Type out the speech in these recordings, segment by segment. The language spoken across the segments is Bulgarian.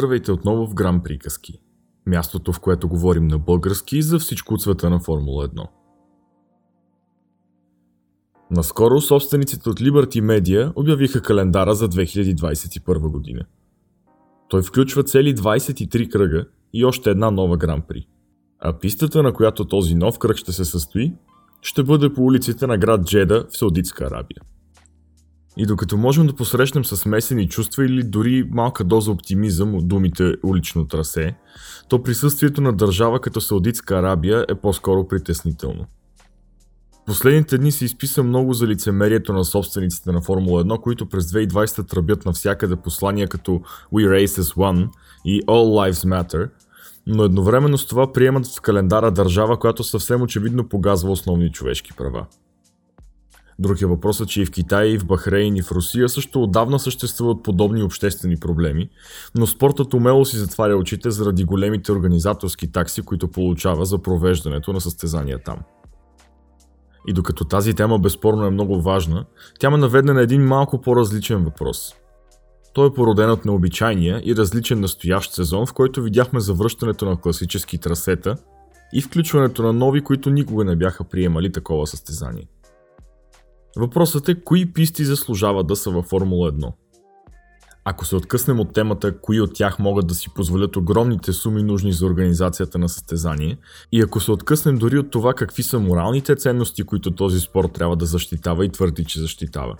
Здравейте отново в Гран Приказки. Мястото, в което говорим на български за всичко от света на Формула 1. Наскоро собствениците от Liberty Media обявиха календара за 2021 година. Той включва цели 23 кръга и още една нова Гран При. А пистата, на която този нов кръг ще се състои, ще бъде по улиците на град Джеда в Саудитска Арабия. И докато можем да посрещнем с смесени чувства или дори малка доза оптимизъм от думите улично трасе, то присъствието на държава като Саудитска Арабия е по-скоро притеснително. Последните дни се изписа много за лицемерието на собствениците на Формула 1, които през 2020 тръбят навсякъде послания като We Race as One и All Lives Matter, но едновременно с това приемат в календара държава, която съвсем очевидно погазва основни човешки права. Друг е въпросът, че и в Китай, и в Бахрейн, и в Русия също отдавна съществуват подобни обществени проблеми, но спортът умело си затваря очите заради големите организаторски такси, които получава за провеждането на състезания там. И докато тази тема безспорно е много важна, тя ме наведне на един малко по-различен въпрос. Той е породен от необичайния и различен настоящ сезон, в който видяхме завръщането на класически трасета и включването на нови, които никога не бяха приемали такова състезание. Въпросът е кои писти заслужават да са във Формула 1. Ако се откъснем от темата, кои от тях могат да си позволят огромните суми нужни за организацията на състезание, и ако се откъснем дори от това какви са моралните ценности, които този спорт трябва да защитава и твърди, че защитава.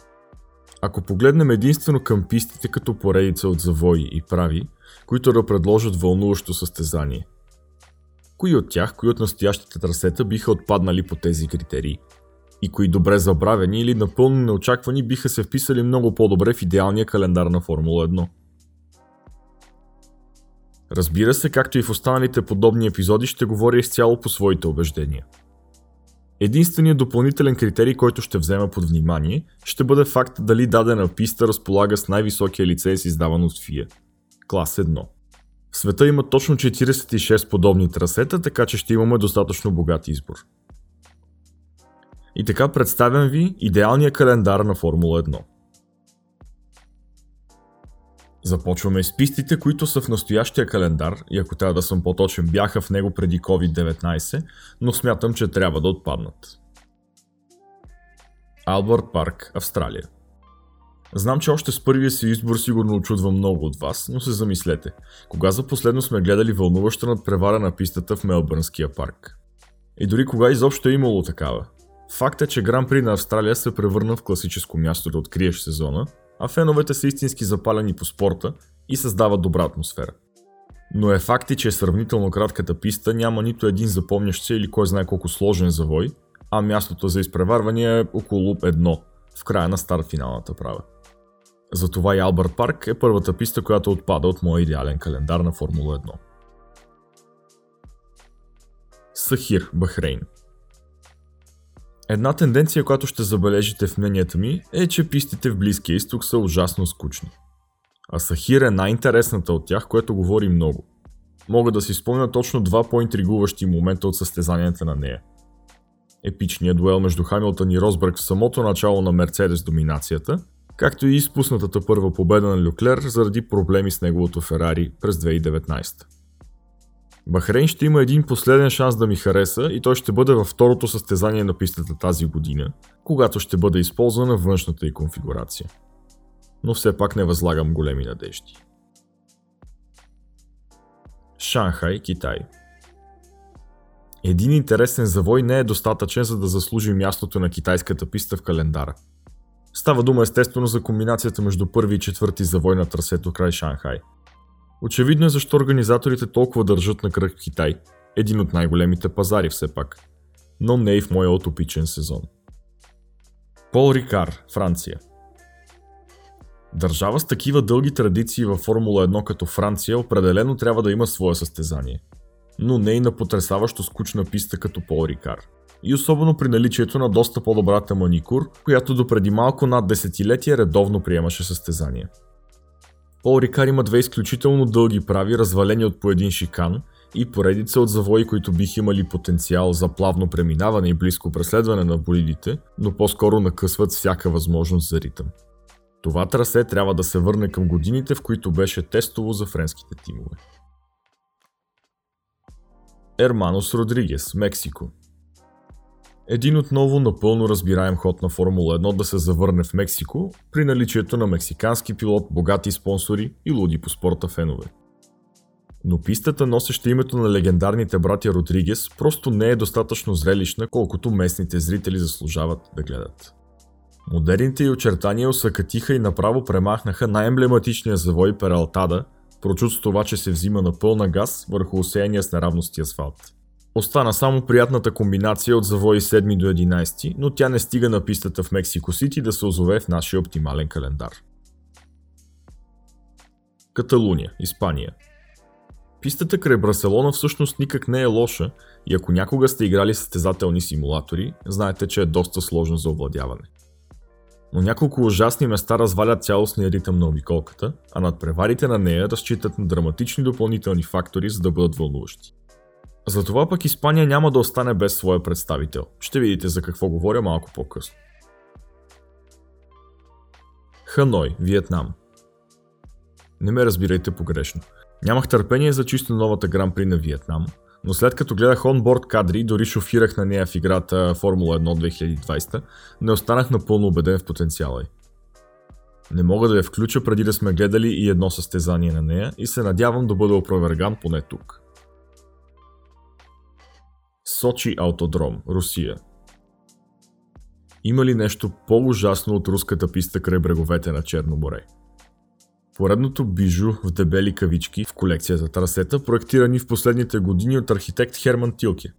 Ако погледнем единствено към пистите като поредица от завои и прави, които да предложат вълнуващо състезание. Кои от тях, кои от настоящите трасета биха отпаднали по тези критерии? И кои добре забравени или напълно неочаквани биха се вписали много по-добре в идеалния календар на Формула 1. Разбира се, както и в останалите подобни епизоди, ще говоря изцяло по своите убеждения. Единственият допълнителен критерий, който ще взема под внимание, ще бъде факт дали дадена писта разполага с най-високия лиценз издаван от FIA – клас 1. В света има точно 46 подобни трасета, така че ще имаме достатъчно богат избор. И така представям ви идеалния календар на Формула 1. Започваме с пистите, които са в настоящия календар и ако трябва да съм по-точен, бяха в него преди COVID-19, но смятам, че трябва да отпаднат. Албърт Парк, Австралия. Знам, че още с първия си избор сигурно очудва много от вас, но се замислете. Кога за последно сме гледали вълнуваща надпревара на пистата в Мелбърнския парк? И дори кога изобщо е имало такава? Факт е, че Гран При на Австралия се превърна в класическо място да откриеш сезона, а феновете са истински запалени по спорта и създават добра атмосфера. Но е факт и, че сравнително кратката писта няма нито един запомнящ се или кой знае колко сложен завой, а мястото за изпреварване е около едно, в края на старт финалната права. Затова и Албърт Парк е първата писта, която отпада от моя идеален календар на Формула 1. Сахир, Бахрейн – Една тенденция, която ще забележите в мненията ми, е, че пистите в Близкия изток са ужасно скучни. А Сахир е най-интересната от тях, което говори много. Мога да си спомня точно два по-интригуващи момента от състезанията на нея. Епичният дуел между Хамилтън и Росбърг в самото начало на Мерцедес доминацията, както и изпуснатата първа победа на Люклер заради проблеми с неговото Ферари през 2019. Бахрейн ще има един последен шанс да ми хареса и той ще бъде във второто състезание на пистата тази година, когато ще бъде използвана външната и конфигурация. Но все пак не възлагам големи надежди. Шанхай, Китай Един интересен завой не е достатъчен за да заслужи мястото на китайската писта в календара. Става дума естествено за комбинацията между първи и четвърти завой на трасето край Шанхай – Очевидно е защо организаторите толкова държат на кръг Китай, един от най-големите пазари все пак, но не и в моя утопичен сезон. Пол Рикар, Франция Държава с такива дълги традиции във Формула 1 като Франция определено трябва да има свое състезание, но не и на потрясаващо скучна писта като Пол Рикар. И особено при наличието на доста по-добрата маникур, която до преди малко над десетилетия редовно приемаше състезания. Пол Рикар има две изключително дълги прави, развалени от по един шикан и поредица от завои, които бих имали потенциал за плавно преминаване и близко преследване на болидите, но по-скоро накъсват всяка възможност за ритъм. Това трасе трябва да се върне към годините, в които беше тестово за френските тимове. Ерманос Родригес, Мексико. Един отново напълно разбираем ход на Формула 1 да се завърне в Мексико при наличието на мексикански пилот, богати спонсори и луди по спорта фенове. Но пистата, носеща името на легендарните братя Родригес, просто не е достатъчно зрелищна, колкото местните зрители заслужават да гледат. Модерните й очертания осъкатиха и направо премахнаха най-емблематичния завой Пералтада, прочут с това, че се взима на пълна газ върху осеяния с неравности асфалт. Остана само приятната комбинация от завои 7 до 11, но тя не стига на пистата в Мексико Сити да се озове в нашия оптимален календар. Каталуния, Испания. Пистата край Барселона всъщност никак не е лоша и ако някога сте играли състезателни симулатори, знаете, че е доста сложно за овладяване. Но няколко ужасни места развалят цялостния ритъм на обиколката, а над преварите на нея разчитат на драматични допълнителни фактори, за да бъдат вълнуващи. Затова пък Испания няма да остане без своя представител. Ще видите за какво говоря малко по-късно. Ханой, Виетнам. Не ме разбирайте погрешно. Нямах търпение за чисто новата гран при на Виетнам, но след като гледах онборд кадри, дори шофирах на нея в играта Формула 1 2020, не останах напълно убеден в потенциала й. Не мога да я включа преди да сме гледали и едно състезание на нея и се надявам да бъда опроверган поне тук. Сочи Аутодром, Русия. Има ли нещо по-ужасно от руската писта край бреговете на Черно море? Поредното бижу в дебели кавички в колекцията трасета, проектирани в последните години от архитект Херман Тилке,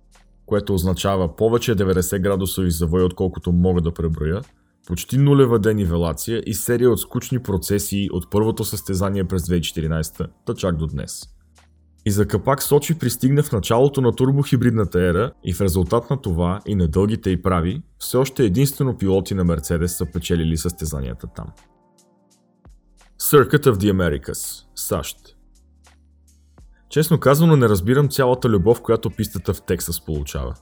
което означава повече 90 градусови завои, отколкото мога да преброя, почти нулева денивелация и серия от скучни процесии от първото състезание през 2014, та чак до днес. И за капак Сочи пристигна в началото на турбохибридната ера и в резултат на това и на дългите и прави, все още единствено пилоти на Мерцедес са печелили състезанията там. Circuit of the Americas, САЩ. Честно казано не разбирам цялата любов, която пистата в Тексас получава.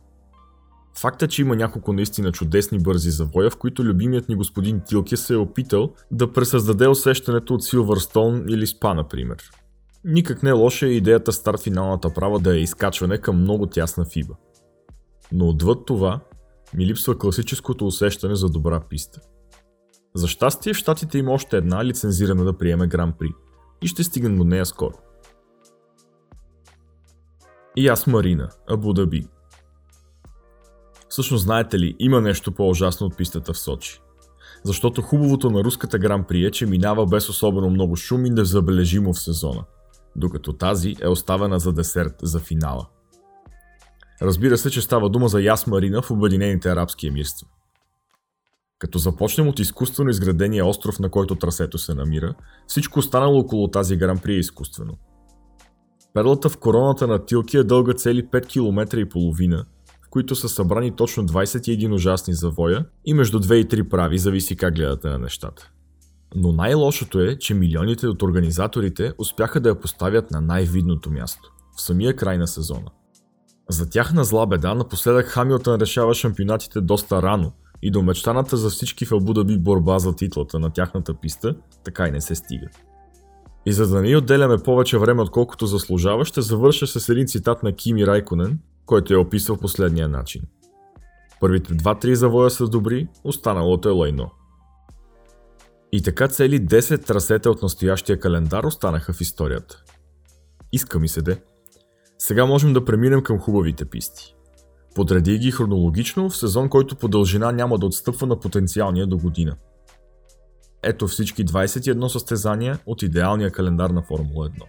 Факт е, че има няколко наистина чудесни бързи завоя, в които любимият ни господин Тилке се е опитал да пресъздаде усещането от Силвърстоун или Спа, например. Никак не е лоша е идеята старт финалната права да е изкачване към много тясна фиба. Но отвъд това, ми липсва класическото усещане за добра писта. За щастие в щатите има още една лицензирана да приеме Гран При и ще стигнем до нея скоро. И аз Марина, Абу Даби. Всъщност знаете ли, има нещо по-ужасно от пистата в Сочи. Защото хубавото на руската Гран При е, че минава без особено много шум и незабележимо в сезона. Докато тази е оставена за десерт за финала. Разбира се, че става дума за Яс Марина в Обединените арабски емирства. Като започнем от изкуствено изградения остров, на който трасето се намира, всичко останало около тази гран-при е изкуствено. Перлата в короната на Тилки е дълга цели 5 км и половина, в които са събрани точно 21 ужасни завоя и между 2 и 3 прави, зависи как гледате на нещата. Но най-лошото е, че милионите от организаторите успяха да я поставят на най-видното място, в самия край на сезона. За тяхна зла беда, напоследък Хамилтън решава шампионатите доста рано – и до мечтаната за всички в Абу Даби борба за титлата на тяхната писта, така и не се стига. И за да не отделяме повече време отколкото заслужава, ще завърша с един цитат на Кими Райконен, който е описал последния начин. Първите два-три завоя са добри, останалото е лайно. И така цели 10 трасета от настоящия календар останаха в историята. Иска ми се де. Сега можем да преминем към хубавите писти. Подреди ги хронологично в сезон, който по дължина няма да отстъпва на потенциалния до година. Ето всички 21 състезания от идеалния календар на Формула 1.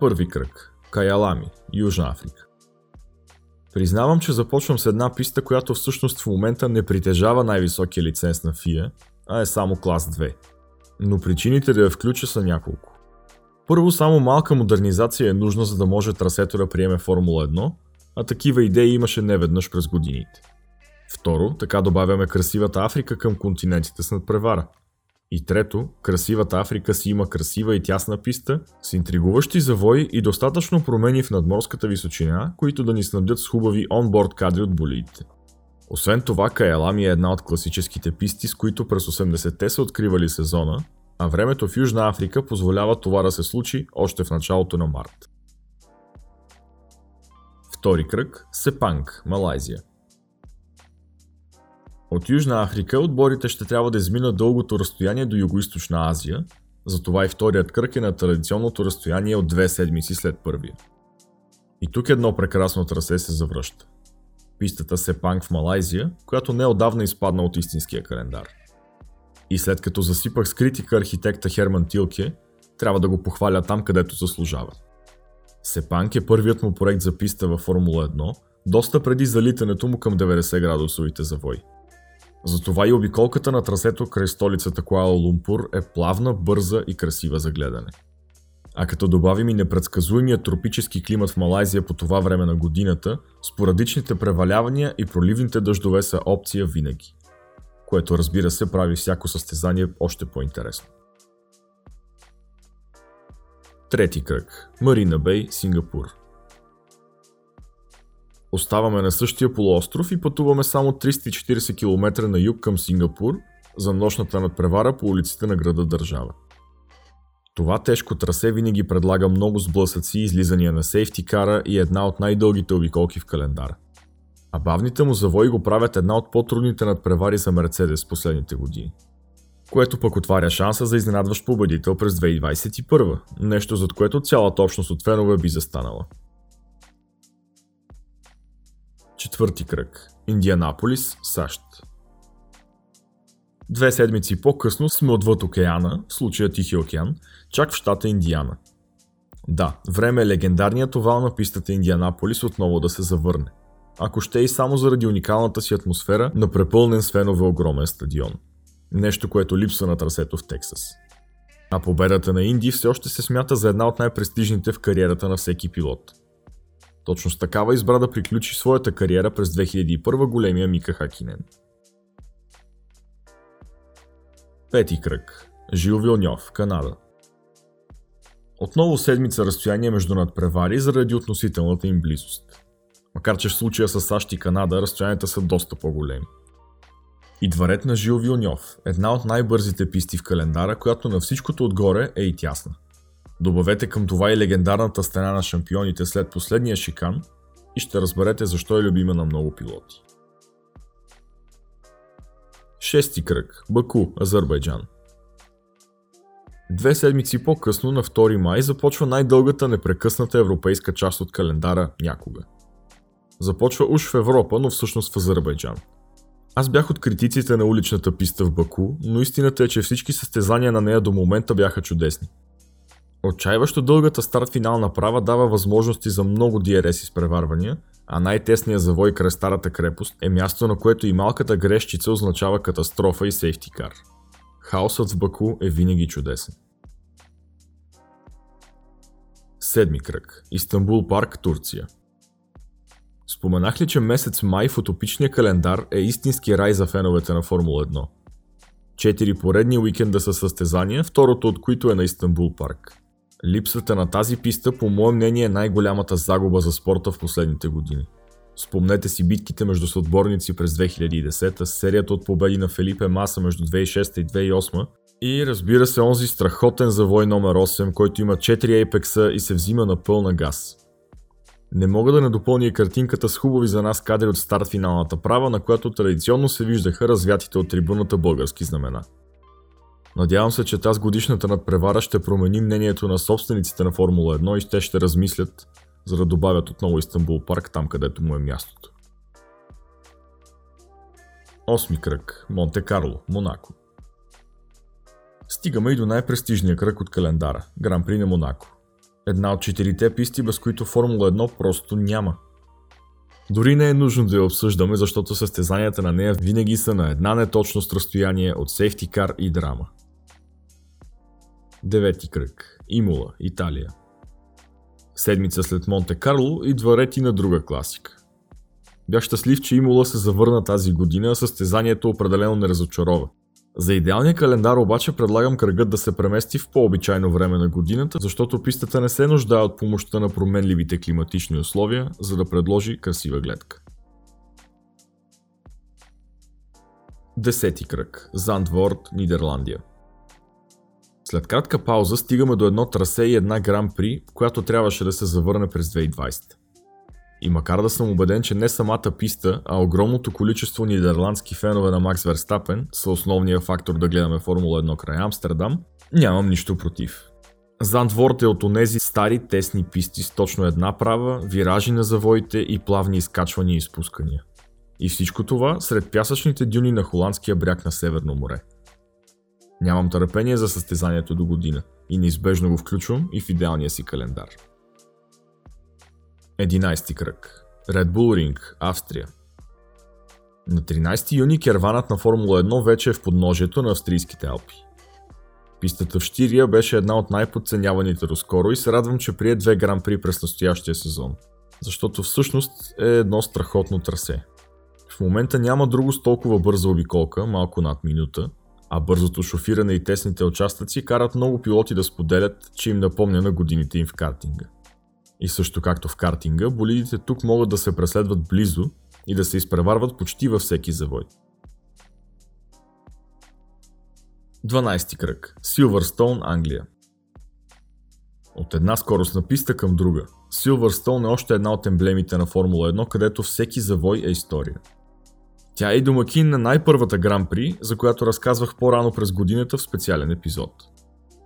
Първи кръг. Каялами, Южна Африка. Признавам, че започвам с една писта, която всъщност в момента не притежава най-високия лиценз на FIA, а е само клас 2. Но причините да я включа са няколко. Първо, само малка модернизация е нужна, за да може трасето да приеме Формула 1, а такива идеи имаше неведнъж през годините. Второ, така добавяме красивата Африка към континентите с надпревара. И трето, красивата Африка си има красива и тясна писта, с интригуващи завои и достатъчно промени в надморската височина, които да ни снабдят с хубави онборд кадри от болидите. Освен това, Каялами е една от класическите писти, с които през 80-те са откривали сезона, а времето в Южна Африка позволява това да се случи още в началото на март. Втори кръг – Сепанг, Малайзия. От Южна Африка отборите ще трябва да изминат дългото разстояние до Юго-Источна Азия, затова и вторият кръг е на традиционното разстояние от две седмици след първия. И тук едно прекрасно трасе се завръща. Пистата Сепанг в Малайзия, която не отдавна изпадна от истинския календар. И след като засипах с критика архитекта Херман Тилке, трябва да го похваля там, където заслужава. Сепанг е първият му проект за писта във Формула 1, доста преди залитането му към 90 градусовите завой. Затова и обиколката на трасето край столицата Куала Лумпур е плавна, бърза и красива за гледане. А като добавим и непредсказуемия тропически климат в Малайзия по това време на годината, спорадичните превалявания и проливните дъждове са опция винаги. Което разбира се прави всяко състезание още по-интересно. Трети кръг. Марина Бей, Сингапур. Оставаме на същия полуостров и пътуваме само 340 км на юг към Сингапур за нощната надпревара по улиците на града държава. Това тежко трасе винаги предлага много сблъсъци, излизания на сейфти кара и една от най-дългите обиколки в календара. А бавните му завои го правят една от по-трудните надпревари за Мерцедес последните години. Което пък отваря шанса за изненадващ победител през 2021, нещо зад което цялата общност от фенове би застанала. Четвърти кръг. Индианаполис, САЩ. Две седмици по-късно сме отвъд океана, в случая Тихи океан, чак в щата Индиана. Да, време е легендарният овал на пистата Индианаполис отново да се завърне. Ако ще и само заради уникалната си атмосфера на препълнен с фенове огромен стадион. Нещо, което липсва на трасето в Тексас. А победата на Инди все още се смята за една от най-престижните в кариерата на всеки пилот. Точно с такава избра да приключи своята кариера през 2001 големия Мика Хакинен. Пети кръг. Жил Вилньов, Канада. Отново седмица разстояние между надпревари заради относителната им близост. Макар че в случая с САЩ и Канада разстоянията са доста по-големи. И дворет на Жил Вилньов, една от най-бързите писти в календара, която на всичкото отгоре е и тясна. Добавете към това и легендарната стена на шампионите след последния шикан и ще разберете защо е любима на много пилоти. Шести кръг. Баку, Азербайджан. Две седмици по-късно, на 2 май, започва най-дългата непрекъсната европейска част от календара някога. Започва уж в Европа, но всъщност в Азербайджан. Аз бях от критиците на уличната писта в Баку, но истината е, че всички състезания на нея до момента бяха чудесни. Отчаиващо дългата старт финална права дава възможности за много DRS изпреварвания, а най-тесният завой край старата крепост е място, на което и малката грешчица означава катастрофа и сейфти кар. Хаосът в Баку е винаги чудесен. Седми кръг. Истанбул парк, Турция. Споменах ли, че месец май в утопичния календар е истински рай за феновете на Формула 1? Четири поредни уикенда са състезания, второто от които е на Истанбул парк. Липсата на тази писта, по мое мнение, е най-голямата загуба за спорта в последните години. Спомнете си битките между съотборници през 2010, серията от победи на Фелипе Маса между 2006 и 2008 и разбира се онзи страхотен завой номер 8, който има 4 ейпекса и се взима на пълна газ. Не мога да не допълня и картинката с хубави за нас кадри от старт финалната права, на която традиционно се виждаха развятите от трибуната български знамена. Надявам се, че тази годишната надпревара ще промени мнението на собствениците на Формула 1 и те ще размислят, за да добавят отново Истанбул парк там, където му е мястото. Осми кръг. Монте Карло, Монако. Стигаме и до най-престижния кръг от календара – Гран При на Монако. Една от четирите писти, без които Формула 1 просто няма. Дори не е нужно да я обсъждаме, защото състезанията на нея винаги са на една неточност разстояние от сейфтикар и драма. Девети кръг. Имула, Италия. Седмица след Монте Карло идва рети на друга класика. Бях щастлив, че Имула се завърна тази година, състезанието определено не разочарова. За идеалния календар обаче предлагам кръгът да се премести в по-обичайно време на годината, защото пистата не се нуждае от помощта на променливите климатични условия, за да предложи красива гледка. Десети кръг. Зандворд, Нидерландия. След кратка пауза стигаме до едно трасе и една гран при, която трябваше да се завърне през 2020. И макар да съм убеден, че не самата писта, а огромното количество нидерландски фенове на Макс Верстапен са основния фактор да гледаме Формула 1 край Амстердам, нямам нищо против. Зандворд е от онези стари тесни писти с точно една права, виражи на завоите и плавни изкачвания и спускания. И всичко това сред пясъчните дюни на холандския бряг на Северно море. Нямам търпение за състезанието до година и неизбежно го включвам и в идеалния си календар. 11 кръг. Red Bull Ring, Австрия. На 13 юни керванът на Формула 1 вече е в подножието на австрийските Алпи. Пистата в Штирия беше една от най-подценяваните доскоро и се радвам, че прие две гран-при през настоящия сезон. Защото всъщност е едно страхотно трасе. В момента няма друго с толкова бърза обиколка, малко над минута, а бързото шофиране и тесните участъци карат много пилоти да споделят, че им напомня на годините им в картинга. И също както в картинга, болидите тук могат да се преследват близо и да се изпреварват почти във всеки завой. 12 кръг. Силвърстоун, Англия. От една скоростна писта към друга. Силвърстоун е още една от емблемите на Формула 1, където всеки завой е история. Тя е и домакин на най-първата Гран При, за която разказвах по-рано през годината в специален епизод.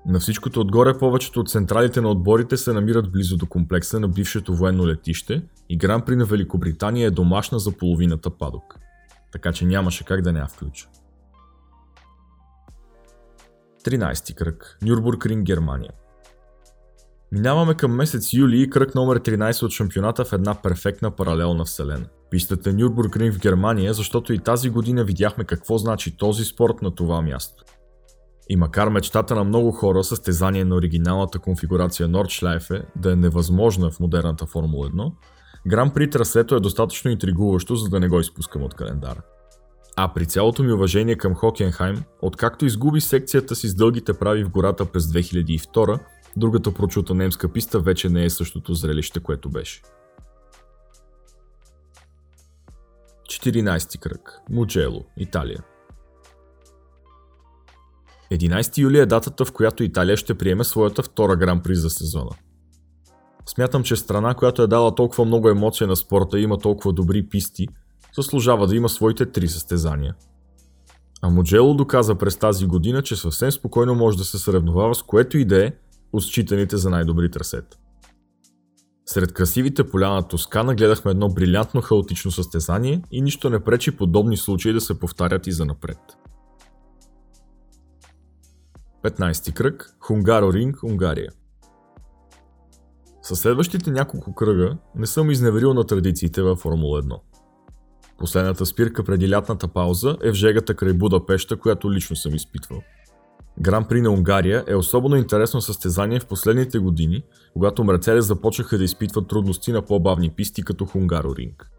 На всичкото отгоре повечето от централите на отборите се намират близо до комплекса на бившето военно летище и Гран При на Великобритания е домашна за половината падок. Така че нямаше как да не я включа. 13 кръг. Нюрбургринг, Германия. Минаваме към месец юли и кръг номер 13 от шампионата в една перфектна паралелна вселена. Пистата Нюрбургринг в Германия, защото и тази година видяхме какво значи този спорт на това място. И макар мечтата на много хора състезание на оригиналната конфигурация Nordschleife да е невъзможна в модерната Формула 1, Гран при трасето е достатъчно интригуващо, за да не го изпускам от календара. А при цялото ми уважение към Хокенхайм, откакто изгуби секцията си с дългите прави в гората през 2002, другата прочута немска писта вече не е същото зрелище, което беше. 14 кръг. Муджело, Италия. 11 юли е датата, в която Италия ще приеме своята втора гран при за сезона. Смятам, че страна, която е дала толкова много емоция на спорта и има толкова добри писти, заслужава да има своите три състезания. А Моджело доказа през тази година, че съвсем спокойно може да се съревновава с което и да е от считаните за най-добри трасета. Сред красивите поля на Тоскана гледахме едно брилянтно хаотично състезание и нищо не пречи подобни случаи да се повтарят и за напред. 15 кръг Хунгаро Ринг, Унгария. Със следващите няколко кръга не съм изневерил на традициите във Формула 1. Последната спирка преди лятната пауза е в жегата край Будапешта, която лично съм изпитвал. Гран при на Унгария е особено интересно състезание в последните години, когато Мерцедес започнаха да изпитват трудности на по-бавни писти като Хунгаро Ринг.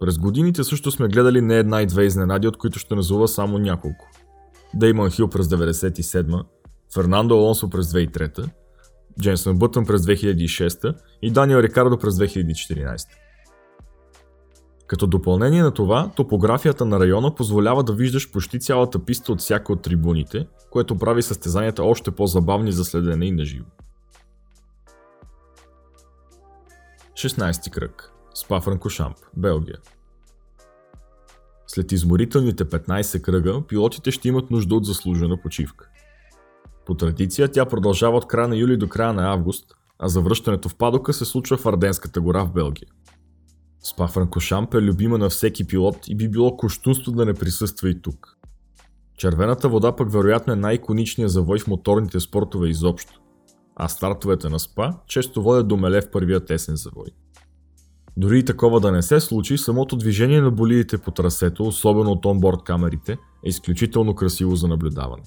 През годините също сме гледали не една и две изненади, от които ще назова само няколко. Деймон Хил през 97 Фернандо Алонсо през 2003 Дженсън Бътън през 2006 и Даниел Рикардо през 2014. Като допълнение на това, топографията на района позволява да виждаш почти цялата писта от всяка от трибуните, което прави състезанията още по-забавни за следене и наживо. 16 кръг. Спа Франкошамп, Белгия. След изморителните 15 кръга, пилотите ще имат нужда от заслужена почивка. По традиция тя продължава от края на юли до края на август, а завръщането в падока се случва в Арденската гора в Белгия. Спа Франкошамп е любима на всеки пилот и би било кощунство да не присъства и тук. Червената вода пък вероятно е най-иконичният завой в моторните спортове изобщо, а стартовете на СПА често водят до меле в първия тесен завой. Дори и такова да не се случи, самото движение на болидите по трасето, особено от онборд камерите, е изключително красиво за наблюдаване.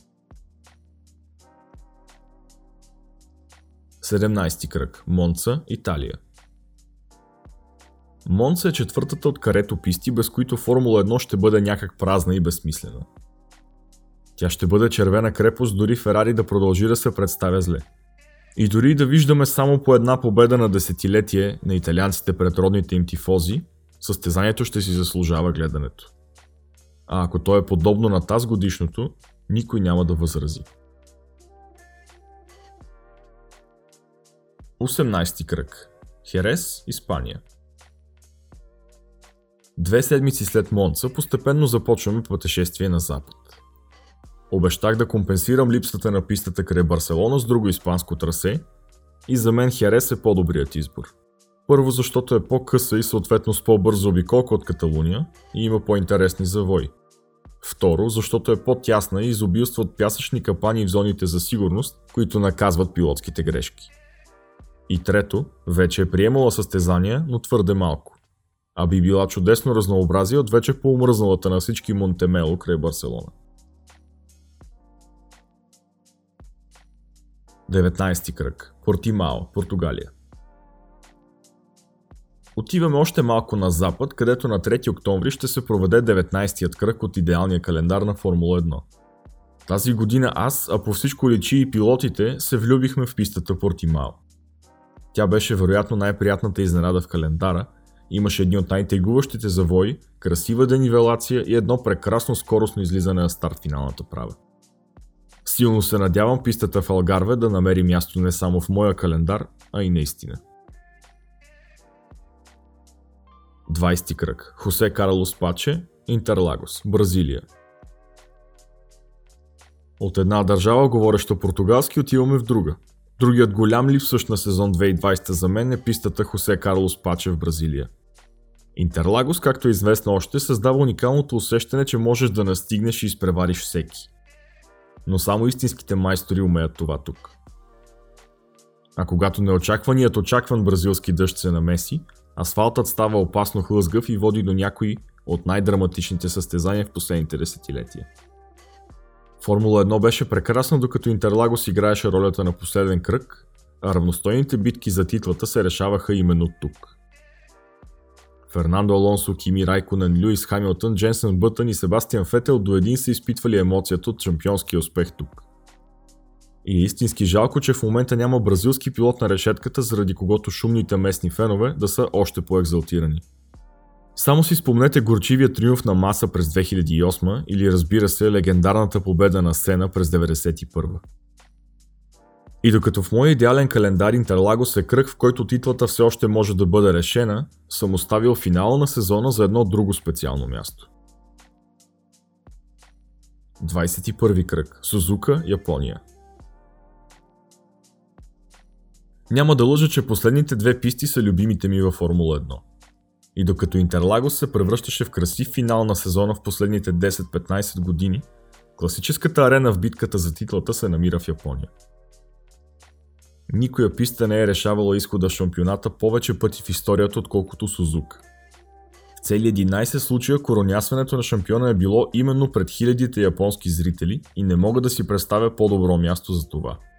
17 кръг. Монца, Италия. Монца е четвъртата от карето писти, без които Формула 1 ще бъде някак празна и безсмислена. Тя ще бъде червена крепост, дори Ферари да продължи да се представя зле. И дори да виждаме само по една победа на десетилетие на италианците пред родните им тифози, състезанието ще си заслужава гледането. а ако то е подобно на таз годишното, никой няма да възрази. 18 кръг. Херес, Испания. Две седмици след Монца постепенно започваме пътешествие на запад. Обещах да компенсирам липсата на пистата край Барселона с друго испанско трасе и за мен Херес е по-добрият избор. Първо защото е по-къса и съответно с по-бързо обиколка от Каталуния и има по-интересни завои. Второ, защото е по-тясна и изобилства от пясъчни капани в зоните за сигурност, които наказват пилотските грешки. И трето, вече е приемала състезания, но твърде малко. А би била чудесно разнообразие от вече по-умръзналата на всички Монтемело край Барселона. 19 кръг. Портимао, Португалия. Отиваме още малко на запад, където на 3 октомври ще се проведе 19-тият кръг от идеалния календар на Формула 1. Тази година аз, а по всичко личи и пилотите, се влюбихме в пистата Портимао. Тя беше вероятно най-приятната изненада в календара, имаше едни от най-тегуващите завои, красива денивелация и едно прекрасно скоростно излизане на старт финалната права. Силно се надявам пистата в Алгарве да намери място не само в моя календар, а и наистина. 20 кръг. Хосе Карлос Паче, Интерлагос, Бразилия. От една държава, говореща португалски, отиваме в друга. Другият голям липсващ на сезон 2020 за мен е пистата Хосе Карлос Паче в Бразилия. Интерлагос, както е известно още, създава уникалното усещане, че можеш да настигнеш и изпревариш всеки. Но само истинските майстори умеят това тук. А когато неочакваният очакван бразилски дъжд се намеси, Асфалтът става опасно хлъзгав и води до някои от най-драматичните състезания в последните десетилетия. Формула 1 беше прекрасна, докато Интерлагос играеше ролята на последен кръг, а равностойните битки за титлата се решаваха именно тук. Фернандо Алонсо, Кими Райконен, Льюис Хамилтън, Дженсен Бътън и Себастиан Фетел до един са изпитвали емоцията от шампионския успех тук. И е истински жалко, че в момента няма бразилски пилот на решетката, заради когото шумните местни фенове да са още по-екзалтирани. Само си спомнете горчивия триумф на Маса през 2008 или разбира се легендарната победа на Сена през 1991. И докато в моя идеален календар Интерлагос е кръг, в който титлата все още може да бъде решена, съм оставил финала на сезона за едно друго специално място. 21 кръг. Сузука, Япония. Няма да лъжа, че последните две писти са любимите ми във Формула 1. И докато Интерлагос се превръщаше в красив финал на сезона в последните 10-15 години, класическата арена в битката за титлата се намира в Япония. Никоя писта не е решавала изхода шампионата повече пъти в историята, отколкото Сузука. В цели 11 случая коронясването на шампиона е било именно пред хилядите японски зрители и не мога да си представя по-добро място за това –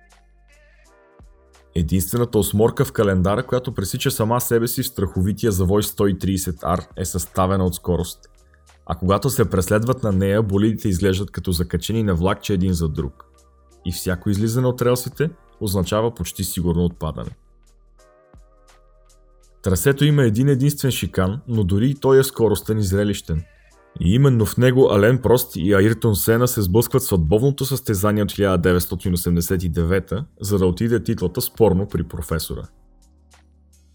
Единствената осморка в календара, която пресича сама себе си в страховития завой 130R е съставена от скорост. А когато се преследват на нея, болидите изглеждат като закачени на влакче един за друг. И всяко излизане от релсите означава почти сигурно отпадане. Трасето има един единствен шикан, но дори и той е скоростен и зрелищен. И именно в него Ален Прост и Айртон Сена се сблъскват с отбовното състезание от 1989, за да отиде титлата спорно при професора.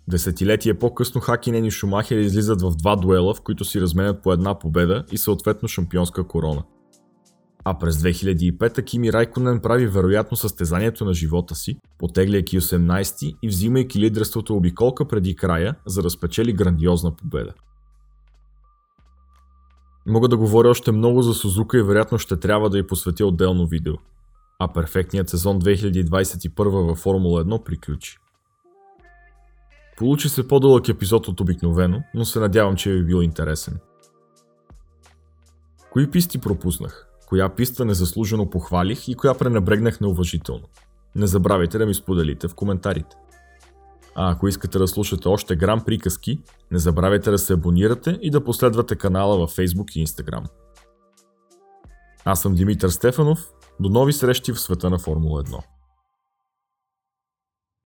Десетилетие по-късно Хакинен и Шумахер излизат в два дуела, в които си разменят по една победа и съответно шампионска корона. А през 2005 Кими Райконен прави вероятно състезанието на живота си, потегляйки 18 и взимайки лидерството обиколка преди края, за да спечели грандиозна победа. Мога да говоря още много за Сузука и вероятно ще трябва да й посветя отделно видео. А перфектният сезон 2021 във Формула 1 приключи. Получи се по-дълъг епизод от обикновено, но се надявам, че ви е бил интересен. Кои писти пропуснах? Коя писта незаслужено похвалих и коя пренебрегнах неуважително? Не забравяйте да ми споделите в коментарите. А ако искате да слушате още грам приказки, не забравяйте да се абонирате и да последвате канала във Facebook и Instagram. Аз съм Димитър Стефанов. До нови срещи в света на Формула 1.